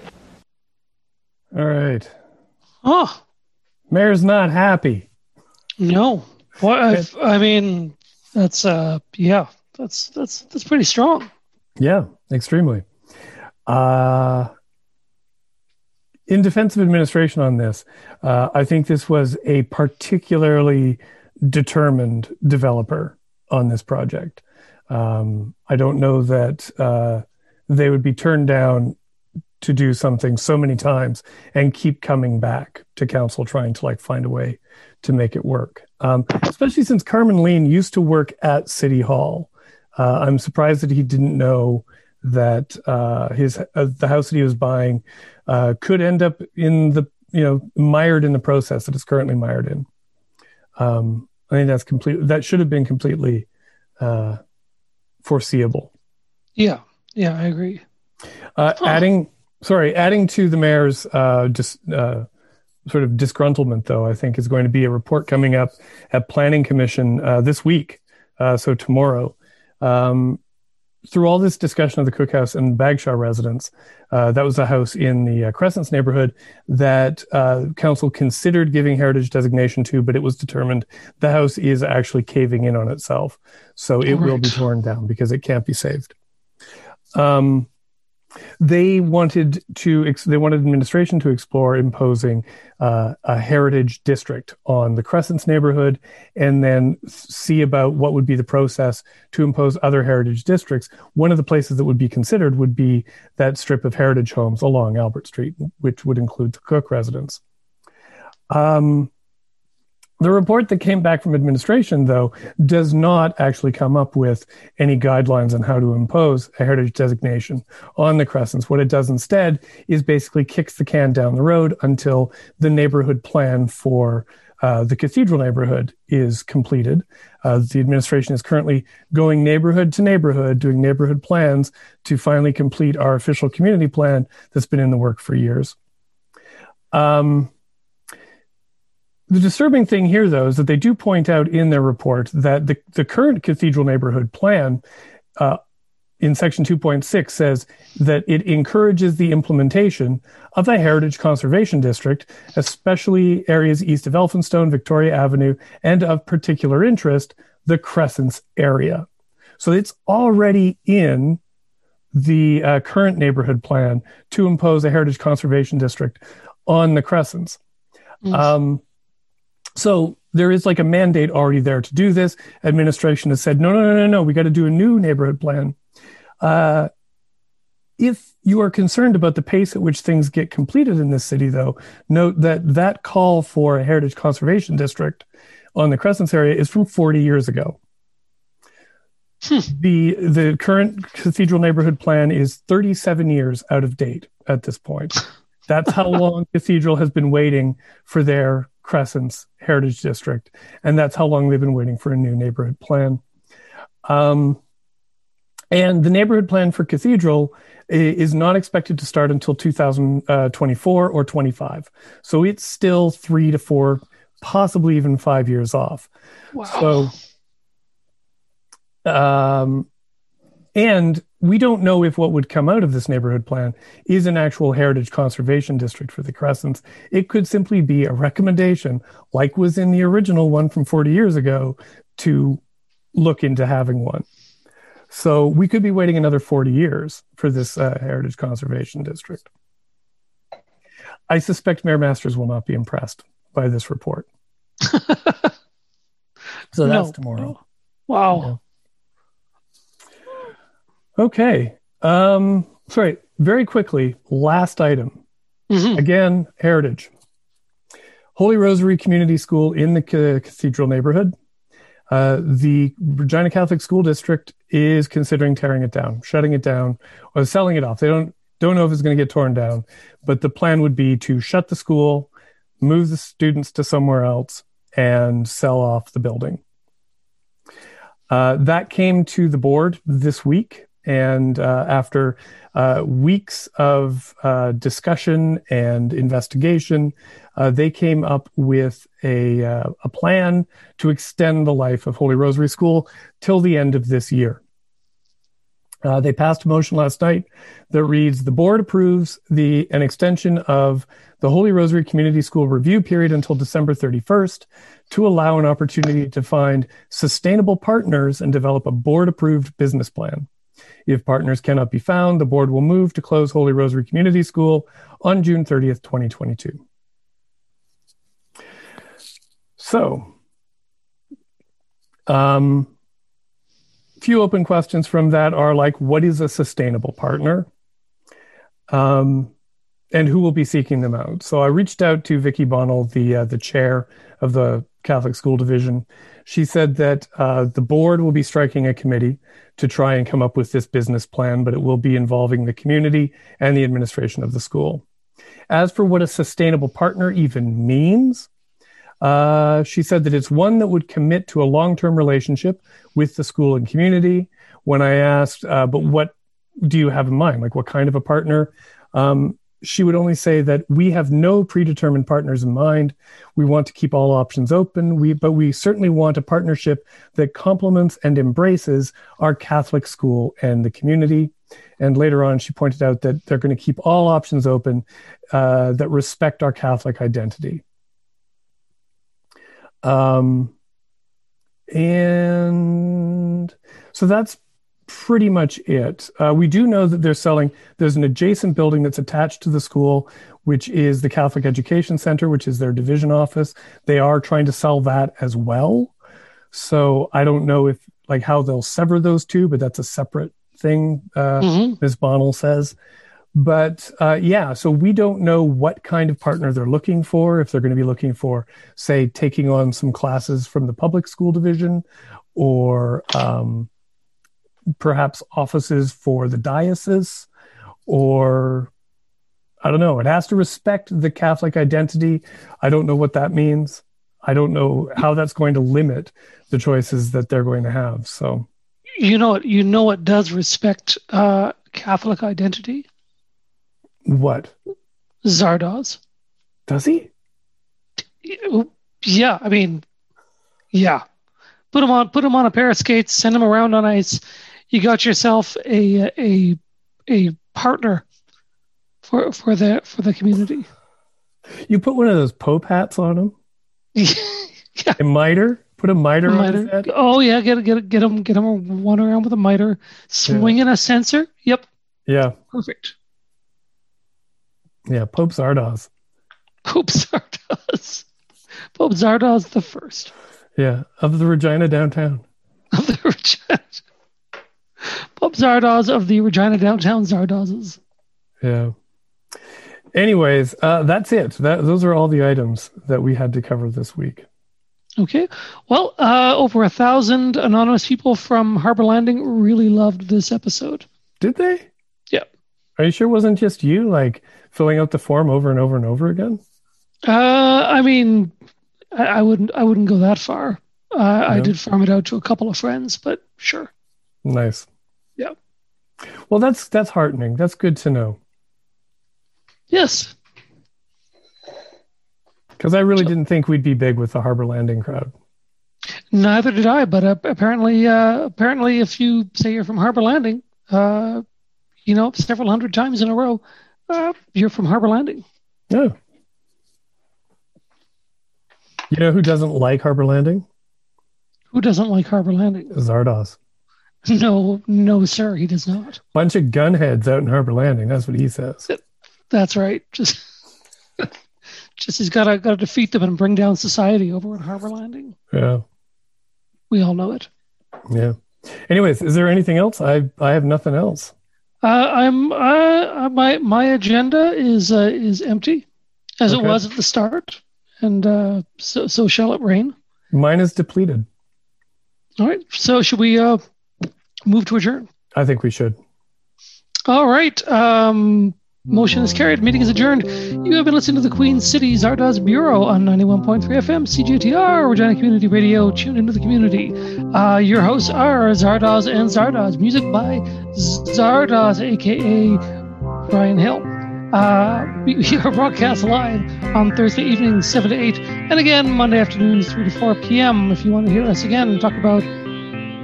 S2: All right.
S1: Oh,
S2: Mayor's not happy.
S1: no. What I've, I mean, that's uh, yeah, that's that's that's pretty strong.
S2: Yeah, extremely. Uh, in defense of administration on this, uh, I think this was a particularly determined developer on this project. Um, I don't know that uh, they would be turned down to do something so many times and keep coming back to council trying to like find a way to make it work. Um, especially since Carmen Lean used to work at City Hall. Uh, I'm surprised that he didn't know that uh, his uh, the house that he was buying uh, could end up in the you know mired in the process that it's currently mired in. Um, I think that's complete. That should have been completely uh, foreseeable.
S1: Yeah, yeah, I agree.
S2: Uh, huh. Adding, sorry, adding to the mayor's uh, just uh, sort of disgruntlement, though, I think is going to be a report coming up at Planning Commission uh, this week, uh, so tomorrow. Um, through all this discussion of the Cookhouse and Bagshaw residence, uh, that was a house in the uh, Crescents neighborhood that uh, council considered giving heritage designation to, but it was determined the house is actually caving in on itself, so it right. will be torn down because it can't be saved. Um, they wanted to they wanted administration to explore imposing uh, a heritage district on the Crescents neighborhood, and then see about what would be the process to impose other heritage districts. One of the places that would be considered would be that strip of heritage homes along Albert Street, which would include the Cook residence. Um, the report that came back from administration, though, does not actually come up with any guidelines on how to impose a heritage designation on the Crescents. What it does instead is basically kicks the can down the road until the neighborhood plan for uh, the cathedral neighborhood is completed. Uh, the administration is currently going neighborhood to neighborhood, doing neighborhood plans to finally complete our official community plan that's been in the work for years. Um, the disturbing thing here, though, is that they do point out in their report that the, the current cathedral neighborhood plan uh, in section 2.6 says that it encourages the implementation of a heritage conservation district, especially areas east of Elphinstone, Victoria Avenue, and of particular interest, the Crescents area. So it's already in the uh, current neighborhood plan to impose a heritage conservation district on the Crescents. Mm. Um, so there is like a mandate already there to do this. Administration has said, no, no, no, no, no, we got to do a new neighborhood plan. Uh, if you are concerned about the pace at which things get completed in this city, though, note that that call for a heritage conservation district on the Crescents area is from 40 years ago. Hmm. The the current cathedral neighborhood plan is 37 years out of date at this point. (laughs) That's how long Cathedral has been waiting for their Crescents Heritage District, and that's how long they've been waiting for a new neighborhood plan. Um, and the neighborhood plan for Cathedral is not expected to start until 2024 or 25. So it's still three to four, possibly even five years off. Wow. So, um, and we don't know if what would come out of this neighborhood plan is an actual heritage conservation district for the Crescents. It could simply be a recommendation, like was in the original one from 40 years ago, to look into having one. So we could be waiting another 40 years for this uh, heritage conservation district. I suspect Mayor Masters will not be impressed by this report. (laughs) so that's no. tomorrow.
S1: Wow. Yeah.
S2: Okay. Um, sorry, very quickly, last item. Mm-hmm. Again, heritage. Holy Rosary Community School in the Cathedral neighborhood. Uh, the Regina Catholic School District is considering tearing it down, shutting it down, or selling it off. They don't don't know if it's going to get torn down, but the plan would be to shut the school, move the students to somewhere else, and sell off the building. Uh, that came to the board this week. And uh, after uh, weeks of uh, discussion and investigation, uh, they came up with a, uh, a plan to extend the life of Holy Rosary School till the end of this year. Uh, they passed a motion last night that reads the board approves the an extension of the Holy Rosary Community School review period until December 31st to allow an opportunity to find sustainable partners and develop a board approved business plan. If partners cannot be found, the board will move to close Holy Rosary Community School on June 30th, 2022. So, um, few open questions from that are like, what is a sustainable partner? Um, and who will be seeking them out? So I reached out to Vicky Bonnell, the uh, the chair of the Catholic School Division. She said that uh, the board will be striking a committee to try and come up with this business plan, but it will be involving the community and the administration of the school. As for what a sustainable partner even means, uh, she said that it's one that would commit to a long term relationship with the school and community. When I asked, uh, but what do you have in mind? Like, what kind of a partner? Um, she would only say that we have no predetermined partners in mind. We want to keep all options open. We, but we certainly want a partnership that complements and embraces our Catholic school and the community. And later on, she pointed out that they're going to keep all options open uh, that respect our Catholic identity. Um, and so that's pretty much it. Uh, we do know that they're selling, there's an adjacent building that's attached to the school, which is the Catholic Education Center, which is their division office. They are trying to sell that as well. So I don't know if, like, how they'll sever those two, but that's a separate thing, uh, mm-hmm. Ms. Bonnell says. But uh, yeah, so we don't know what kind of partner they're looking for. If they're going to be looking for, say, taking on some classes from the public school division or um, perhaps offices for the diocese or I don't know. It has to respect the Catholic identity. I don't know what that means. I don't know how that's going to limit the choices that they're going to have. So,
S1: you know, you know, it does respect uh, Catholic identity.
S2: What?
S1: Zardoz.
S2: Does he?
S1: Yeah, I mean, yeah. Put him on. Put him on a pair of skates. Send him around on ice you got yourself a a a partner for for the for the community.
S2: You put one of those Pope hats on him. (laughs)
S1: yeah.
S2: A mitre. Put a mitre, a mitre. on his head.
S1: Oh yeah, get get get him get him one around with a mitre, swinging yeah. a censer. Yep.
S2: Yeah.
S1: Perfect.
S2: Yeah, Pope Zardoz.
S1: Pope (laughs) Zardoz. Pope Zardoz the first.
S2: Yeah, of the Regina downtown.
S1: Of the (laughs) Regina. Pope Zardoz of the Regina Downtown Zardozes.
S2: Yeah. Anyways, uh, that's it. That, those are all the items that we had to cover this week.
S1: Okay. Well, uh, over a thousand anonymous people from Harbor Landing really loved this episode.
S2: Did they?
S1: Yeah.
S2: Are you sure it wasn't just you, like filling out the form over and over and over again?
S1: Uh, I mean, I, I wouldn't. I wouldn't go that far. Uh. I did farm it out to a couple of friends, but sure.
S2: Nice. Well, that's that's heartening. That's good to know.
S1: Yes.
S2: Because I really so, didn't think we'd be big with the Harbor Landing crowd.
S1: Neither did I, but uh, apparently, uh, apparently, if you say you're from Harbor Landing, uh, you know, several hundred times in a row, uh, you're from Harbor Landing.
S2: Yeah. You know who doesn't like Harbor Landing?
S1: Who doesn't like Harbor Landing?
S2: Zardoz. (laughs)
S1: No, no, sir, he does not.
S2: Bunch of gunheads out in Harbor Landing. That's what he says.
S1: That's right. Just, (laughs) just he's got to got to defeat them and bring down society over in Harbor Landing.
S2: Yeah,
S1: we all know it.
S2: Yeah. Anyways, is there anything else? I I have nothing else.
S1: Uh, I'm uh, my my agenda is uh, is empty, as okay. it was at the start, and uh, so so shall it rain.
S2: Mine is depleted.
S1: All right. So should we uh, move to adjourn?
S2: I think we should.
S1: All right. Um, motion is carried. Meeting is adjourned. You have been listening to the Queen City Zardoz Bureau on 91.3 FM, CJTR, Regina Community Radio. Tune into the community. Uh, your hosts are Zardoz and Zardoz. Music by Zardoz, aka Brian Hill. Uh, we, (laughs) we, are broadcast live on Thursday evenings, 7 to 8, and again Monday afternoons, 3 to 4 p.m. If you want to hear us again and talk about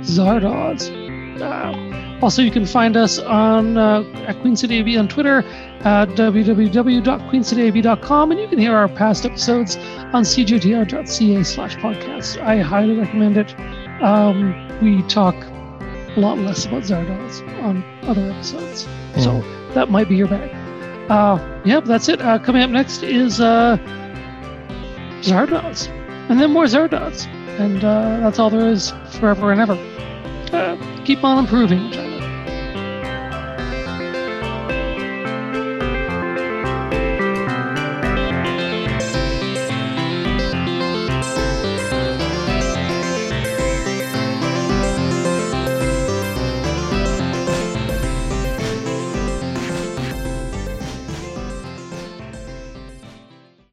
S1: Zardoz. Uh, also, you can find us on uh, at Queen City AB on Twitter, at www.queencityab.com, and you can hear our past episodes on cjtr.ca slash podcast. I highly recommend it. Um, we talk a lot less about Zardoz on other episodes, mm. so that might be your bag. Uh, yeah, that's it. Uh, coming up next is uh, Zardoz, and then more Zardoz, and uh, that's all there is forever and ever. Uh, keep on improving,